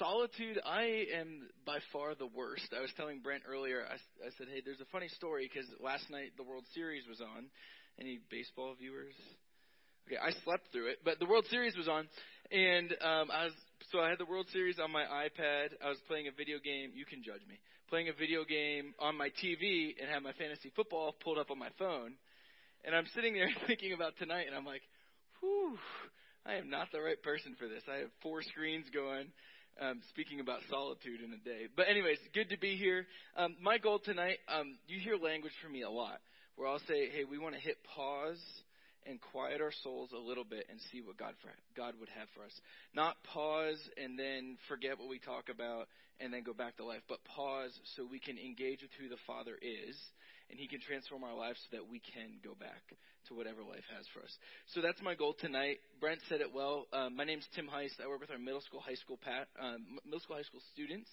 solitude, I am by far the worst. I was telling Brent earlier, I, I said, hey, there's a funny story because last night the World Series was on. Any baseball viewers? Okay, I slept through it, but the World Series was on, and um, I was so I had the World Series on my iPad. I was playing a video game. You can judge me. Playing a video game on my TV and had my fantasy football pulled up on my phone, and I'm sitting there thinking about tonight, and I'm like, whew. I am not the right person for this. I have four screens going, um, speaking about solitude in a day. But anyways, good to be here. Um, my goal tonight, um, you hear language from me a lot, where I'll say, "Hey, we want to hit pause and quiet our souls a little bit and see what God for, God would have for us. Not pause and then forget what we talk about and then go back to life, but pause so we can engage with who the Father is and He can transform our lives so that we can go back to whatever life has for us. So that's my goal tonight. Brent said it well. Um, my name's Tim Heist. I work with our middle school, high school, pat, um, middle school, high school students.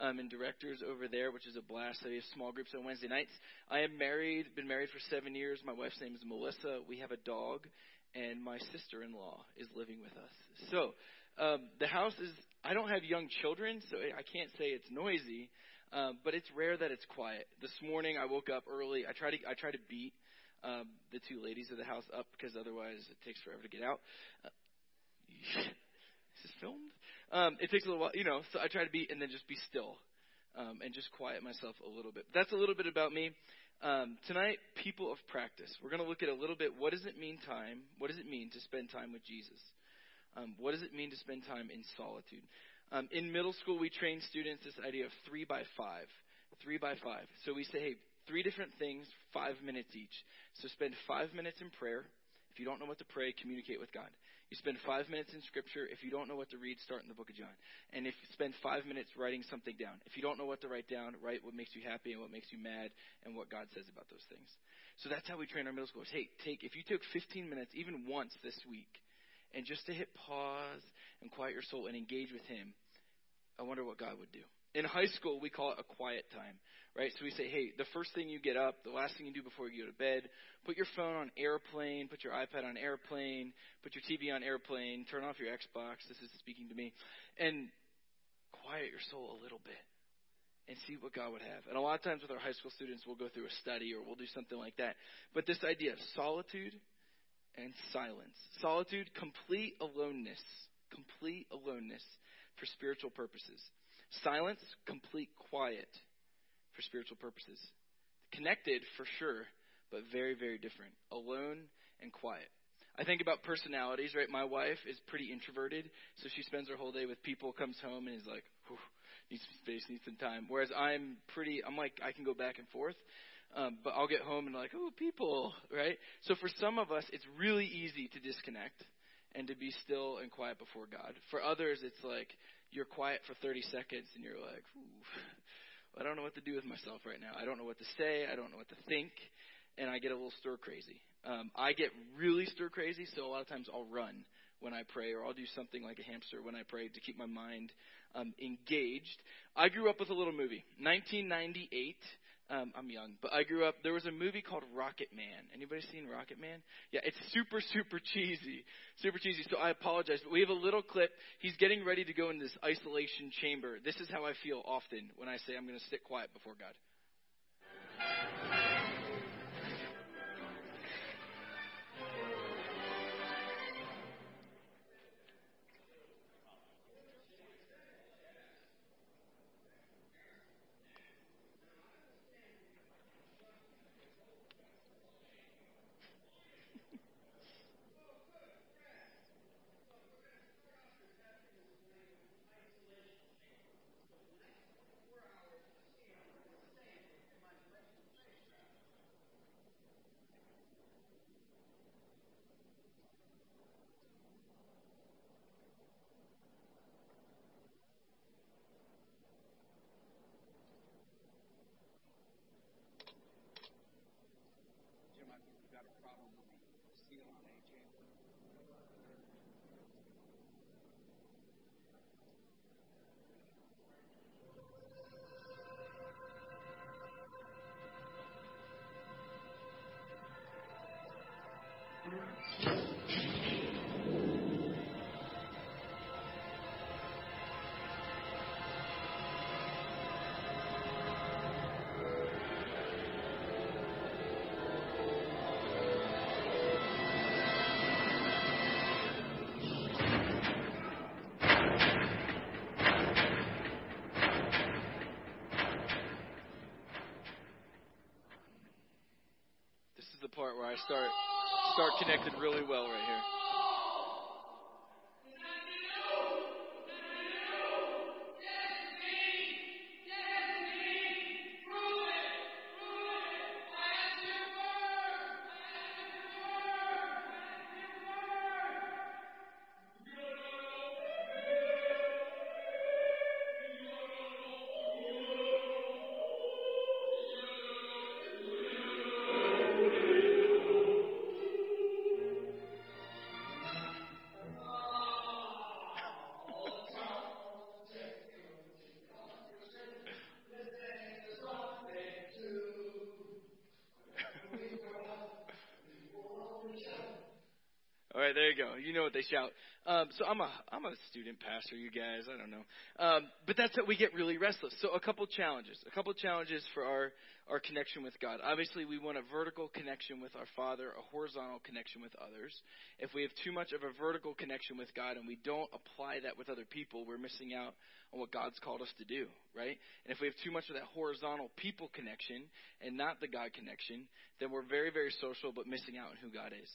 Um, and directors over there, which is a blast. So we have small groups on Wednesday nights. I am married, been married for seven years. My wife's name is Melissa. We have a dog, and my sister-in-law is living with us. So um, the house is. I don't have young children, so I can't say it's noisy, um, but it's rare that it's quiet. This morning I woke up early. I try to I try to beat um, the two ladies of the house up because otherwise it takes forever to get out. Uh, is filmed? Um, it takes a little while, you know. So I try to be and then just be still um, and just quiet myself a little bit. That's a little bit about me. Um, tonight, people of practice. We're going to look at a little bit. What does it mean time? What does it mean to spend time with Jesus? Um, what does it mean to spend time in solitude? Um, in middle school, we train students this idea of three by five. Three by five. So we say, hey, three different things, five minutes each. So spend five minutes in prayer. If you don't know what to pray, communicate with God. You spend five minutes in Scripture. If you don't know what to read, start in the book of John. And if you spend five minutes writing something down. If you don't know what to write down, write what makes you happy and what makes you mad and what God says about those things. So that's how we train our middle schoolers. Hey, take if you took 15 minutes, even once this week, and just to hit pause and quiet your soul and engage with Him, I wonder what God would do. In high school, we call it a quiet time, right? So we say, hey, the first thing you get up, the last thing you do before you go to bed, put your phone on airplane, put your iPad on airplane, put your TV on airplane, turn off your Xbox. This is speaking to me. And quiet your soul a little bit and see what God would have. And a lot of times with our high school students, we'll go through a study or we'll do something like that. But this idea of solitude and silence. Solitude, complete aloneness. Complete aloneness for spiritual purposes. Silence, complete quiet for spiritual purposes. Connected for sure, but very, very different. Alone and quiet. I think about personalities, right? My wife is pretty introverted, so she spends her whole day with people, comes home and is like, needs some space, needs some time. Whereas I'm pretty, I'm like, I can go back and forth. Um, but I'll get home and like, oh, people, right? So for some of us, it's really easy to disconnect and to be still and quiet before God. For others, it's like you're quiet for 30 seconds and you're like, I don't know what to do with myself right now. I don't know what to say. I don't know what to think. And I get a little stir crazy. Um, I get really stir crazy, so a lot of times I'll run when I pray, or I'll do something like a hamster when I pray to keep my mind um, engaged. I grew up with a little movie, 1998. Um, I'm young, but I grew up. There was a movie called Rocket Man. Anybody seen Rocket Man? Yeah, it's super, super cheesy, super cheesy. So I apologize, but we have a little clip. He's getting ready to go in this isolation chamber. This is how I feel often when I say I'm going to sit quiet before God. Part where I start start connected really well right here. You know what they shout. Um, so I'm a I'm a student pastor, you guys. I don't know, um, but that's what we get really restless. So a couple challenges, a couple challenges for our our connection with God. Obviously, we want a vertical connection with our Father, a horizontal connection with others. If we have too much of a vertical connection with God and we don't apply that with other people, we're missing out on what God's called us to do, right? And if we have too much of that horizontal people connection and not the God connection, then we're very very social but missing out on who God is.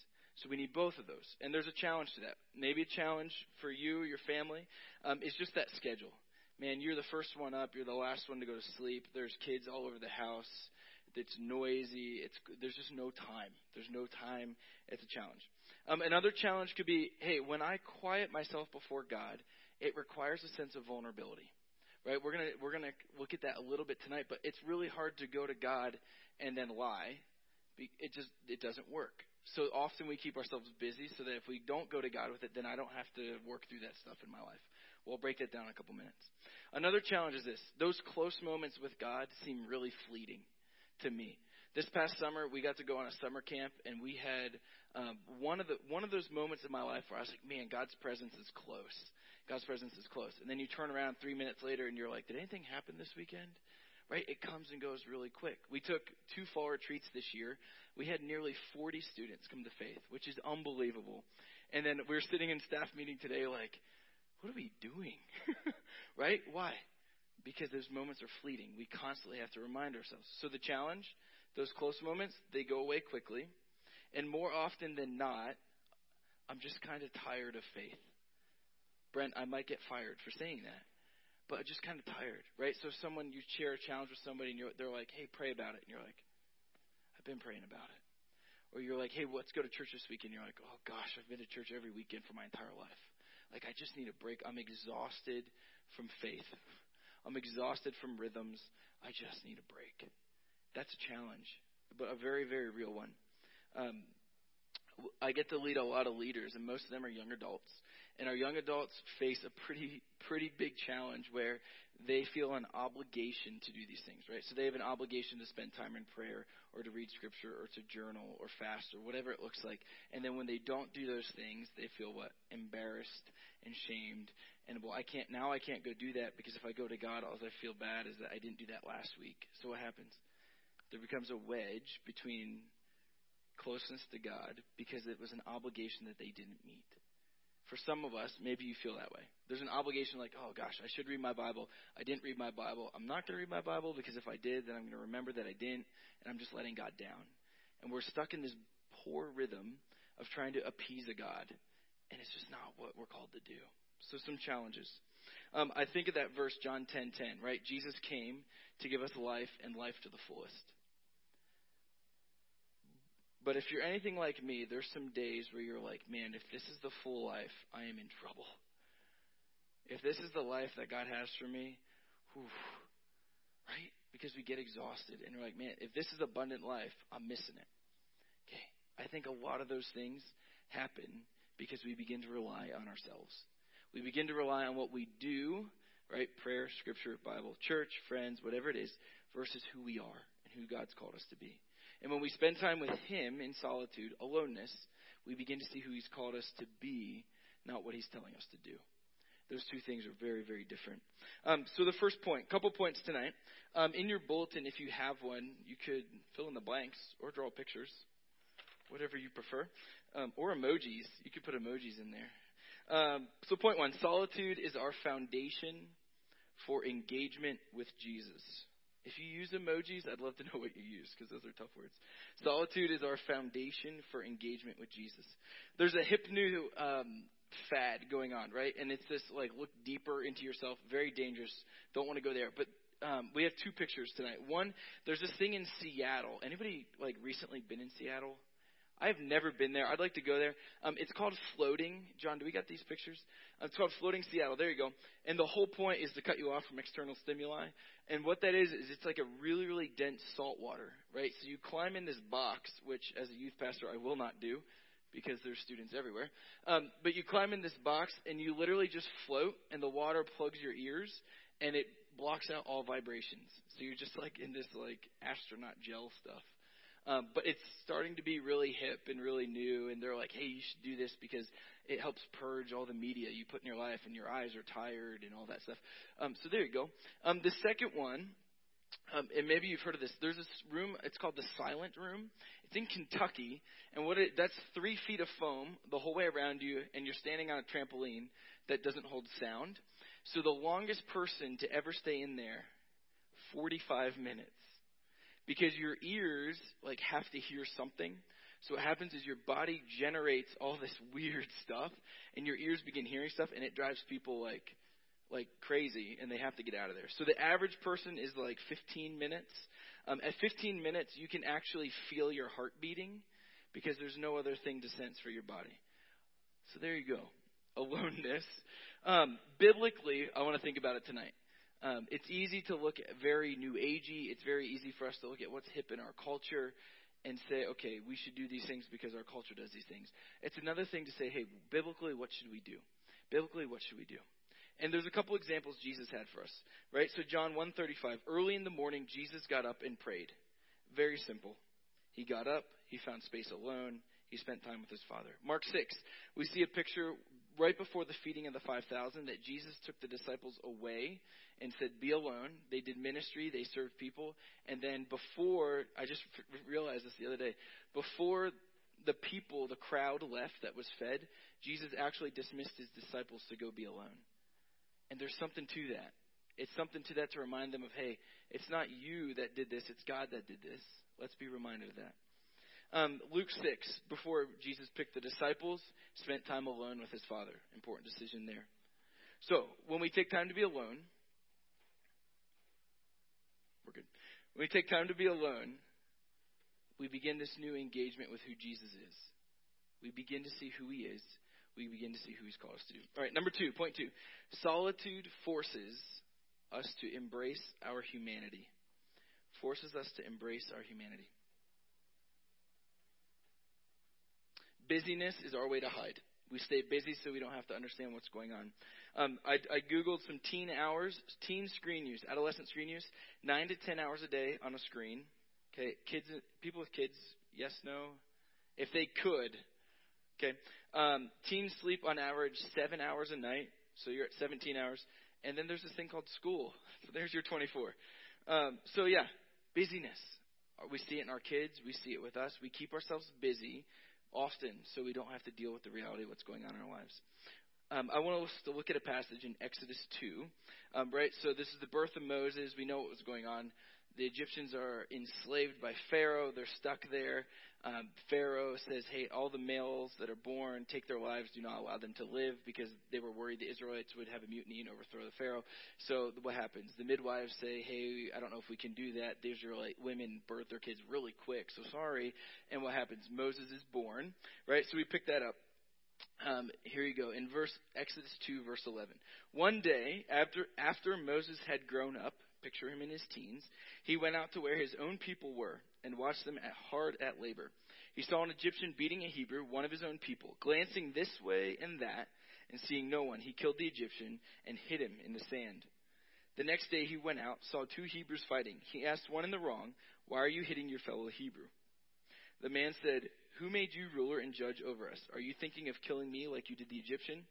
So we need both of those. And there's a challenge to that. Maybe a challenge for you, your family, um, is just that schedule. Man, you're the first one up. You're the last one to go to sleep. There's kids all over the house. It's noisy. It's there's just no time. There's no time. It's a challenge. Um, another challenge could be, hey, when I quiet myself before God, it requires a sense of vulnerability, right? We're gonna we're gonna look at that a little bit tonight, but it's really hard to go to God and then lie. It just it doesn't work. So often we keep ourselves busy so that if we don't go to God with it, then I don't have to work through that stuff in my life. We'll break that down in a couple minutes. Another challenge is this those close moments with God seem really fleeting to me. This past summer, we got to go on a summer camp, and we had um, one of the one of those moments in my life where I was like, "Man, God's presence is close. God's presence is close." And then you turn around three minutes later, and you're like, "Did anything happen this weekend?" Right? It comes and goes really quick. We took two fall retreats this year. We had nearly 40 students come to faith, which is unbelievable. And then we are sitting in staff meeting today, like, what are we doing? right? Why? Because those moments are fleeting. We constantly have to remind ourselves. So the challenge, those close moments, they go away quickly. And more often than not, I'm just kind of tired of faith. Brent, I might get fired for saying that but just kind of tired, right? So someone you share a challenge with somebody and you're, they're like, "Hey, pray about it," and you're like, "I've been praying about it," or you're like, "Hey, let's go to church this weekend." You're like, "Oh gosh, I've been to church every weekend for my entire life. Like I just need a break. I'm exhausted from faith. I'm exhausted from rhythms. I just need a break." That's a challenge, but a very, very real one. Um, I get to lead a lot of leaders, and most of them are young adults. And our young adults face a pretty pretty big challenge where they feel an obligation to do these things, right? So they have an obligation to spend time in prayer or to read scripture or to journal or fast or whatever it looks like. And then when they don't do those things, they feel what? Embarrassed and shamed. And well, I can't now I can't go do that because if I go to God, all I feel bad is that I didn't do that last week. So what happens? There becomes a wedge between closeness to God because it was an obligation that they didn't meet. For some of us, maybe you feel that way. There's an obligation like, oh gosh, I should read my Bible. I didn't read my Bible. I'm not going to read my Bible because if I did, then I'm going to remember that I didn't, and I'm just letting God down. And we're stuck in this poor rhythm of trying to appease a God, and it's just not what we're called to do. So some challenges. Um, I think of that verse, John 10:10, right? Jesus came to give us life and life to the fullest. But if you're anything like me, there's some days where you're like, man, if this is the full life, I am in trouble. If this is the life that God has for me, whew, right? Because we get exhausted and we're like, man, if this is abundant life, I'm missing it. Okay. I think a lot of those things happen because we begin to rely on ourselves. We begin to rely on what we do, right? Prayer, scripture, Bible, church, friends, whatever it is, versus who we are and who God's called us to be. And when we spend time with Him in solitude, aloneness, we begin to see who He's called us to be, not what He's telling us to do. Those two things are very, very different. Um, so the first point, couple points tonight. Um, in your bulletin, if you have one, you could fill in the blanks or draw pictures, whatever you prefer, um, or emojis. You could put emojis in there. Um, so point one, solitude is our foundation for engagement with Jesus. If you use emojis, I'd love to know what you use because those are tough words. Solitude is our foundation for engagement with Jesus. There's a hip new um, fad going on, right? And it's this like look deeper into yourself, very dangerous. Don't want to go there. But um, we have two pictures tonight. One, there's this thing in Seattle. Anybody like recently been in Seattle? I've never been there. I'd like to go there. Um, it's called floating. John, do we got these pictures? Uh, it's called floating Seattle. There you go. And the whole point is to cut you off from external stimuli. And what that is is it's like a really really dense salt water, right? So you climb in this box, which as a youth pastor I will not do because there's students everywhere. Um, but you climb in this box and you literally just float, and the water plugs your ears, and it blocks out all vibrations. So you're just like in this like astronaut gel stuff. Um, but it's starting to be really hip and really new, and they're like, hey, you should do this because it helps purge all the media you put in your life, and your eyes are tired and all that stuff. Um, so there you go. Um, the second one, um, and maybe you've heard of this. There's this room. It's called the Silent Room. It's in Kentucky, and what it, that's three feet of foam the whole way around you, and you're standing on a trampoline that doesn't hold sound. So the longest person to ever stay in there, 45 minutes because your ears like have to hear something. So what happens is your body generates all this weird stuff, and your ears begin hearing stuff, and it drives people like like crazy, and they have to get out of there. So the average person is like 15 minutes. Um, at 15 minutes, you can actually feel your heart beating because there's no other thing to sense for your body. So there you go. Aloneness. Um, biblically, I want to think about it tonight. Um, it's easy to look at very new agey. It's very easy for us to look at what's hip in our culture and say, okay, we should do these things because our culture does these things. It's another thing to say, hey, biblically, what should we do? Biblically, what should we do? And there's a couple examples Jesus had for us, right? So John 135, early in the morning, Jesus got up and prayed. Very simple. He got up, he found space alone, he spent time with his Father. Mark 6, we see a picture right before the feeding of the 5,000 that Jesus took the disciples away and said, Be alone. They did ministry, they served people. And then before, I just realized this the other day, before the people, the crowd left that was fed, Jesus actually dismissed his disciples to go be alone. And there's something to that. It's something to that to remind them of, hey, it's not you that did this, it's God that did this. Let's be reminded of that. Um, Luke 6, before Jesus picked the disciples, spent time alone with his Father. Important decision there. So, when we take time to be alone, we're good. When we take time to be alone, we begin this new engagement with who Jesus is. We begin to see who he is. We begin to see who he's called us to do. All right, number two, point two. Solitude forces us to embrace our humanity. Forces us to embrace our humanity. Busyness is our way to hide. We stay busy so we don't have to understand what's going on. Um, I, I googled some teen hours, teen screen use, adolescent screen use, nine to ten hours a day on a screen. Okay, kids, people with kids, yes, no, if they could. Okay, um, teens sleep on average seven hours a night, so you're at 17 hours. And then there's this thing called school. So there's your 24. Um, so yeah, busyness. We see it in our kids. We see it with us. We keep ourselves busy often so we don't have to deal with the reality of what's going on in our lives. Um, I want us to look at a passage in Exodus 2, um, right? So this is the birth of Moses. We know what was going on. The Egyptians are enslaved by Pharaoh. They're stuck there. Um, Pharaoh says, Hey, all the males that are born, take their lives. Do not allow them to live because they were worried the Israelites would have a mutiny and overthrow the Pharaoh. So what happens? The midwives say, Hey, I don't know if we can do that. The Israelite women birth their kids really quick, so sorry. And what happens? Moses is born, right? So we pick that up. Um, here you go in verse Exodus 2, verse 11. One day after after Moses had grown up, picture him in his teens, he went out to where his own people were and watched them at hard at labor. He saw an Egyptian beating a Hebrew, one of his own people. Glancing this way and that, and seeing no one, he killed the Egyptian and hid him in the sand. The next day he went out, saw two Hebrews fighting. He asked one in the wrong, Why are you hitting your fellow Hebrew? The man said, Who made you ruler and judge over us? Are you thinking of killing me like you did the Egyptian?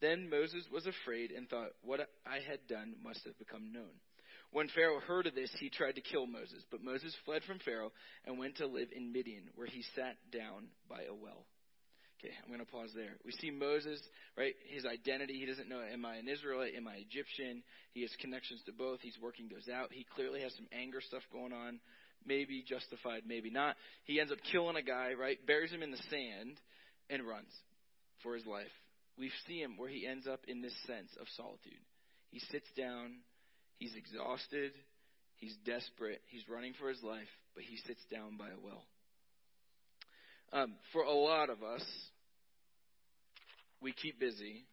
Then Moses was afraid and thought, What I had done must have become known. When Pharaoh heard of this, he tried to kill Moses. But Moses fled from Pharaoh and went to live in Midian, where he sat down by a well. Okay, I'm going to pause there. We see Moses, right? His identity. He doesn't know, am I an Israelite? Am I Egyptian? He has connections to both. He's working those out. He clearly has some anger stuff going on. Maybe justified, maybe not. He ends up killing a guy, right? Buries him in the sand and runs for his life. We see him where he ends up in this sense of solitude. He sits down. He's exhausted. He's desperate. He's running for his life, but he sits down by a well. Um, for a lot of us, we keep busy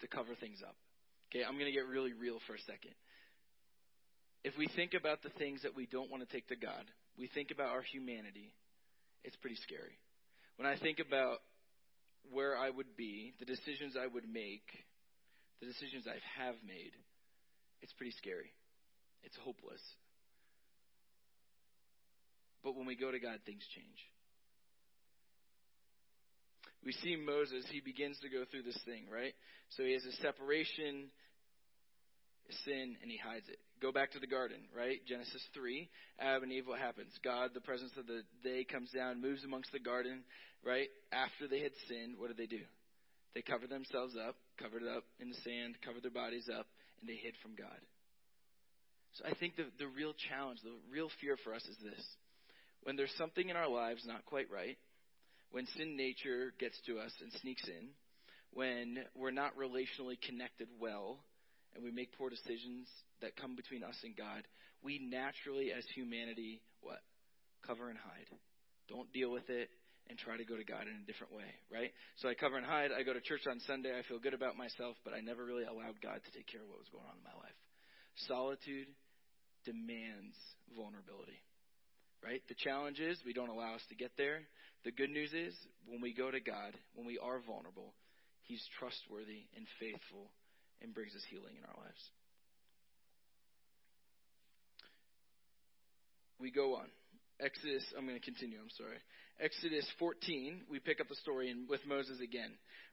to cover things up. Okay, I'm going to get really real for a second. If we think about the things that we don't want to take to God, we think about our humanity, it's pretty scary. When I think about where I would be, the decisions I would make, the decisions I have made, it's pretty scary. It's hopeless. But when we go to God, things change we see Moses, he begins to go through this thing, right? So he has a separation, sin, and he hides it. Go back to the garden, right? Genesis 3. Adam and Eve, what happens? God, the presence of the day, comes down, moves amongst the garden, right? After they had sinned, what do they do? They cover themselves up, covered it up in the sand, covered their bodies up, and they hid from God. So I think the, the real challenge, the real fear for us is this. When there's something in our lives not quite right, when sin nature gets to us and sneaks in, when we're not relationally connected well, and we make poor decisions that come between us and God, we naturally, as humanity, what? Cover and hide. Don't deal with it and try to go to God in a different way, right? So I cover and hide. I go to church on Sunday. I feel good about myself, but I never really allowed God to take care of what was going on in my life. Solitude demands vulnerability, right? The challenge is we don't allow us to get there. The good news is, when we go to God, when we are vulnerable, He's trustworthy and faithful and brings us healing in our lives. We go on. Exodus, I'm going to continue, I'm sorry. Exodus 14, we pick up the story in, with Moses again,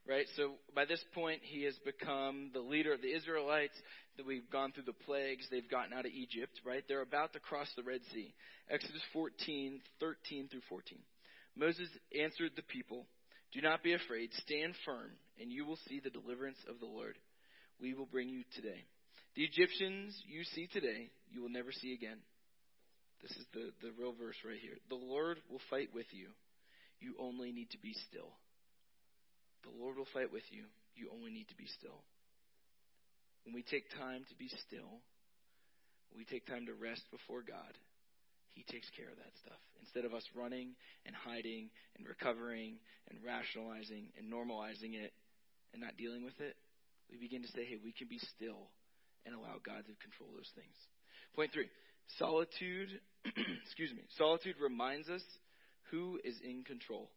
right? So by this point, he has become the leader of the Israelites. That we've gone through the plagues, they've gotten out of Egypt, right? They're about to cross the Red Sea. Exodus 14, 13 through 14. Moses answered the people, Do not be afraid, stand firm, and you will see the deliverance of the Lord. We will bring you today. The Egyptians you see today, you will never see again. This is the, the real verse right here. The Lord will fight with you. You only need to be still. The Lord will fight with you. You only need to be still. When we take time to be still, we take time to rest before God, he takes care of that stuff. Instead of us running and hiding and recovering and rationalizing and normalizing it and not dealing with it, we begin to say, hey, we can be still and allow God to control those things. Point three solitude, excuse me, solitude reminds us who is in control.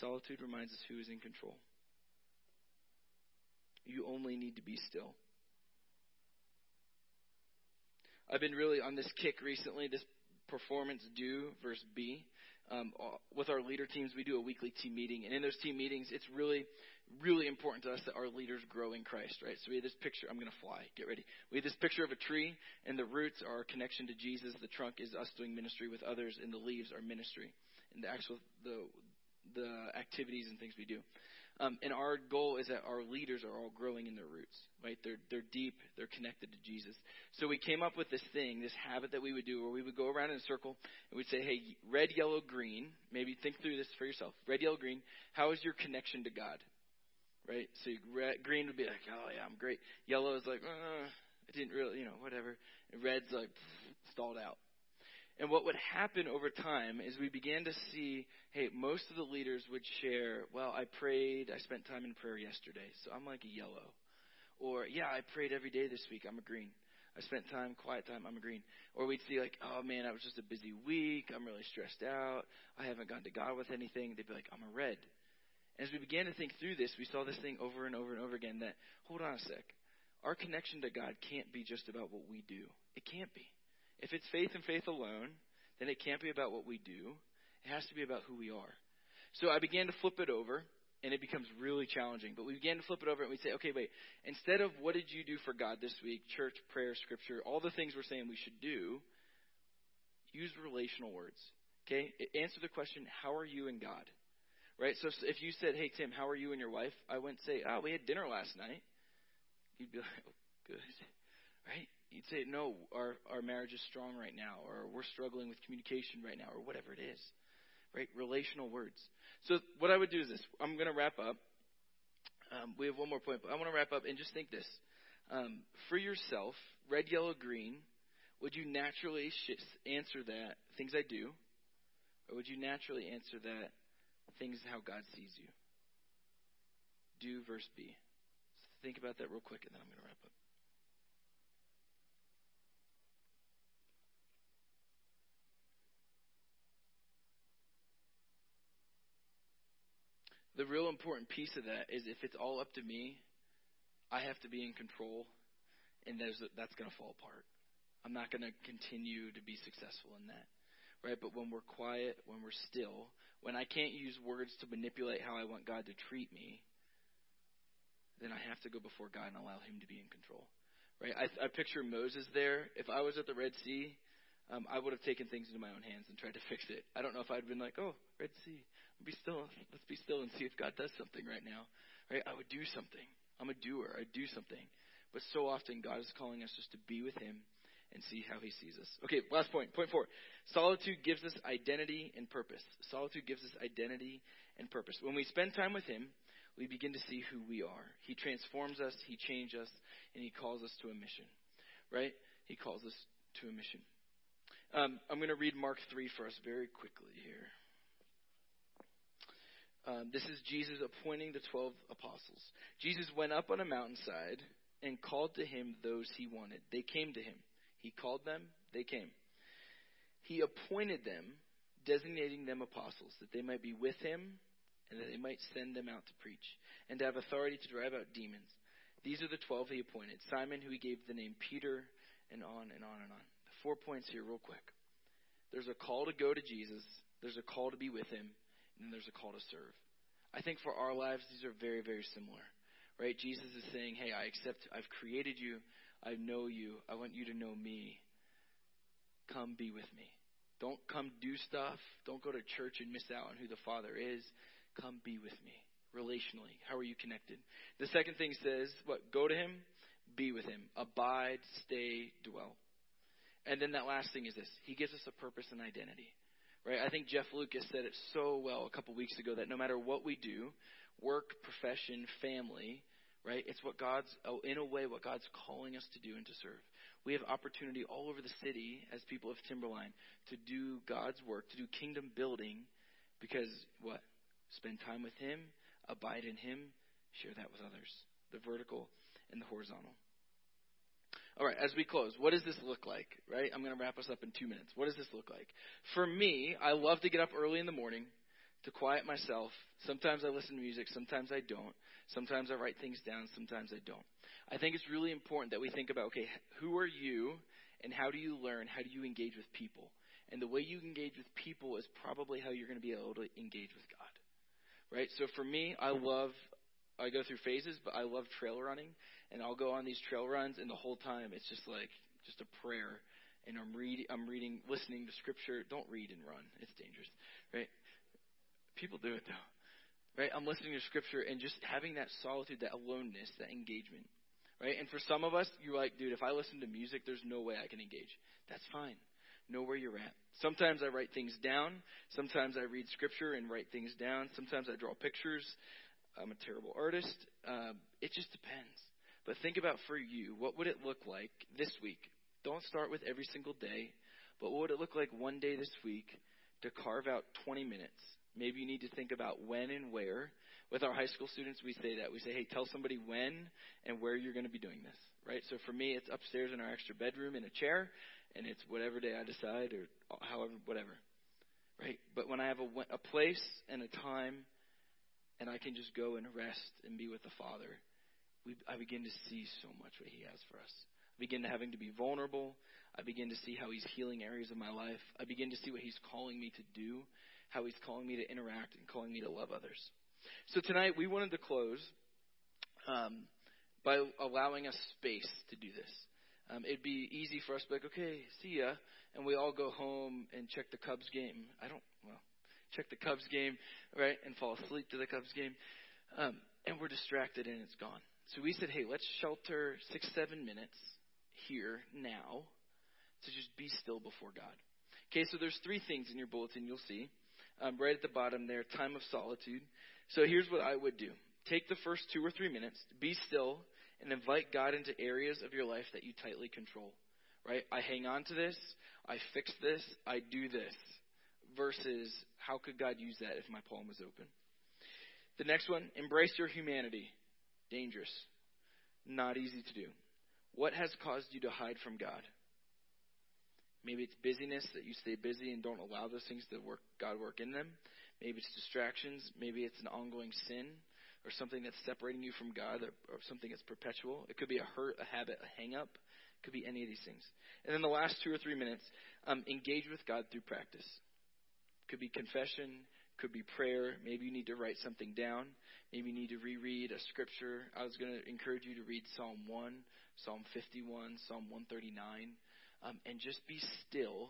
Solitude reminds us who is in control. You only need to be still. I've been really on this kick recently, this performance do versus be. Um, uh, with our leader teams, we do a weekly team meeting, and in those team meetings, it's really, really important to us that our leaders grow in Christ, right? So we have this picture. I'm going to fly. Get ready. We have this picture of a tree, and the roots are our connection to Jesus. The trunk is us doing ministry with others, and the leaves are ministry, and the actual the the activities and things we do. Um, and our goal is that our leaders are all growing in their roots, right? They're they're deep, they're connected to Jesus. So we came up with this thing, this habit that we would do, where we would go around in a circle and we'd say, "Hey, red, yellow, green." Maybe think through this for yourself. Red, yellow, green. How is your connection to God? Right. So red, green would be like, "Oh yeah, I'm great." Yellow is like, uh, "I didn't really, you know, whatever." And red's like stalled out. And what would happen over time is we began to see, hey, most of the leaders would share, well, I prayed, I spent time in prayer yesterday, so I'm like a yellow. Or, yeah, I prayed every day this week, I'm a green. I spent time, quiet time, I'm a green. Or we'd see like, oh man, I was just a busy week, I'm really stressed out, I haven't gone to God with anything. They'd be like, I'm a red. And As we began to think through this, we saw this thing over and over and over again that, hold on a sec, our connection to God can't be just about what we do. It can't be. If it's faith and faith alone, then it can't be about what we do. It has to be about who we are. So I began to flip it over, and it becomes really challenging. But we began to flip it over, and we say, okay, wait. Instead of what did you do for God this week, church, prayer, scripture, all the things we're saying we should do, use relational words. Okay? Answer the question, how are you in God? right? So if you said, "Hey Tim, how are you and your wife?" I wouldn't say, "Oh, we had dinner last night." You'd be like, oh, "Good," right? You'd say, "No, our our marriage is strong right now, or we're struggling with communication right now, or whatever it is." Right? Relational words. So what I would do is this. I'm going to wrap up. Um, we have one more point, but I want to wrap up and just think this. Um, for yourself, red, yellow, green, would you naturally sh- answer that things I do, or would you naturally answer that things how God sees you? Do verse B. Think about that real quick, and then I'm going to wrap up. The real important piece of that is if it's all up to me, I have to be in control, and that's going to fall apart. I'm not going to continue to be successful in that, right? But when we're quiet, when we're still, when I can't use words to manipulate how I want God to treat me, then I have to go before God and allow Him to be in control, right? I, I picture Moses there. If I was at the Red Sea, um, I would have taken things into my own hands and tried to fix it. I don't know if I'd been like, "Oh, Red Sea, be still. Let's be still and see if God does something right now." Right? I would do something. I'm a doer. I'd do something. But so often, God is calling us just to be with Him and see how He sees us. Okay, last point. Point four. Solitude gives us identity and purpose. Solitude gives us identity and purpose. When we spend time with Him, we begin to see who we are. He transforms us, He changes us, and He calls us to a mission. Right? He calls us to a mission. Um, I'm going to read Mark 3 for us very quickly here. Um, this is Jesus appointing the 12 apostles. Jesus went up on a mountainside and called to him those he wanted. They came to him. He called them, they came. He appointed them, designating them apostles, that they might be with him and that they might send them out to preach and to have authority to drive out demons. These are the 12 he appointed Simon, who he gave the name Peter, and on and on and on. Four points here, real quick. There's a call to go to Jesus, there's a call to be with him, and there's a call to serve. I think for our lives, these are very, very similar. Right? Jesus is saying, Hey, I accept, I've created you, I know you, I want you to know me. Come be with me. Don't come do stuff. Don't go to church and miss out on who the Father is. Come be with me relationally. How are you connected? The second thing says, what? Go to Him, be with Him, abide, stay, dwell. And then that last thing is this He gives us a purpose and identity. Right? I think Jeff Lucas said it so well a couple weeks ago that no matter what we do, work, profession, family, right? It's what God's, oh, in a way, what God's calling us to do and to serve. We have opportunity all over the city as people of Timberline to do God's work, to do kingdom building, because what? Spend time with Him, abide in Him, share that with others. The vertical and the horizontal. All right, as we close, what does this look like? Right? I'm going to wrap us up in two minutes. What does this look like? For me, I love to get up early in the morning to quiet myself. Sometimes I listen to music, sometimes I don't. Sometimes I write things down, sometimes I don't. I think it's really important that we think about okay, who are you and how do you learn? How do you engage with people? And the way you engage with people is probably how you're going to be able to engage with God. Right? So for me, I love I go through phases, but I love trail running and I'll go on these trail runs, and the whole time it's just like just a prayer, and I'm reading, I'm reading, listening to scripture. Don't read and run; it's dangerous, right? People do it though, right? I'm listening to scripture and just having that solitude, that aloneness, that engagement, right? And for some of us, you're like, dude, if I listen to music, there's no way I can engage. That's fine. Know where you're at. Sometimes I write things down. Sometimes I read scripture and write things down. Sometimes I draw pictures. I'm a terrible artist. Uh, it just depends. But think about for you, what would it look like this week? Don't start with every single day, but what would it look like one day this week to carve out 20 minutes? Maybe you need to think about when and where. With our high school students, we say that. We say, hey, tell somebody when and where you're going to be doing this, right? So for me, it's upstairs in our extra bedroom in a chair, and it's whatever day I decide or however, whatever, right? But when I have a, a place and a time, and I can just go and rest and be with the Father, we, I begin to see so much what He has for us. I begin to having to be vulnerable. I begin to see how He's healing areas of my life. I begin to see what He's calling me to do, how He's calling me to interact and calling me to love others. So tonight we wanted to close um, by allowing us space to do this. Um, it'd be easy for us to be like, okay, see ya, and we all go home and check the Cubs game. I don't, well, check the Cubs game, right, and fall asleep to the Cubs game. Um, and we're distracted and it's gone. So we said, hey, let's shelter six, seven minutes here now to just be still before God. Okay, so there's three things in your bulletin you'll see. Um, right at the bottom there, time of solitude. So here's what I would do. Take the first two or three minutes, be still, and invite God into areas of your life that you tightly control. Right? I hang on to this, I fix this, I do this. Versus, how could God use that if my palm was open? The next one, embrace your humanity. Dangerous. Not easy to do. What has caused you to hide from God? Maybe it's busyness that you stay busy and don't allow those things to work God work in them. Maybe it's distractions. Maybe it's an ongoing sin or something that's separating you from God or, something that's perpetual. It could be a hurt, a habit, a hang up. It could be any of these things. And then the last two or three minutes, um, engage with God through practice. It Could be confession, could be prayer. Maybe you need to write something down. Maybe you need to reread a scripture. I was going to encourage you to read Psalm 1, Psalm 51, Psalm 139 um, and just be still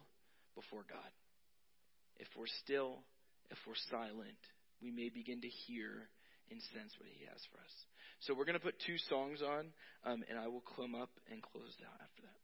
before God. If we're still, if we're silent, we may begin to hear and sense what He has for us. So we're going to put two songs on, um, and I will come up and close out after that.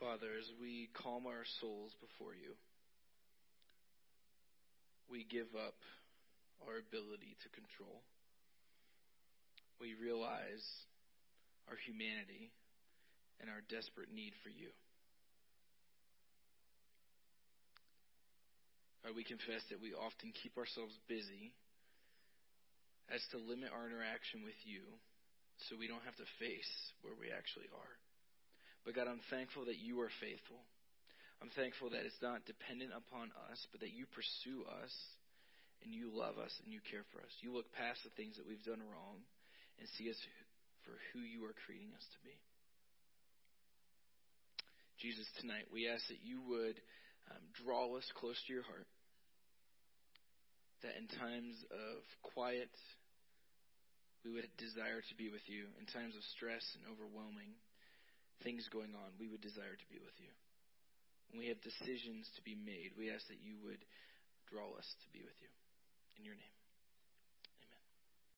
Father, as we calm our souls before you, we give up our ability to control. We realize our humanity and our desperate need for you. We confess that we often keep ourselves busy as to limit our interaction with you so we don't have to face where we actually are. But God, I'm thankful that you are faithful. I'm thankful that it's not dependent upon us, but that you pursue us and you love us and you care for us. You look past the things that we've done wrong and see us for who you are creating us to be. Jesus, tonight we ask that you would um, draw us close to your heart. That in times of quiet, we would desire to be with you. In times of stress and overwhelming things going on, we would desire to be with you. When we have decisions to be made, we ask that you would draw us to be with you. In your name.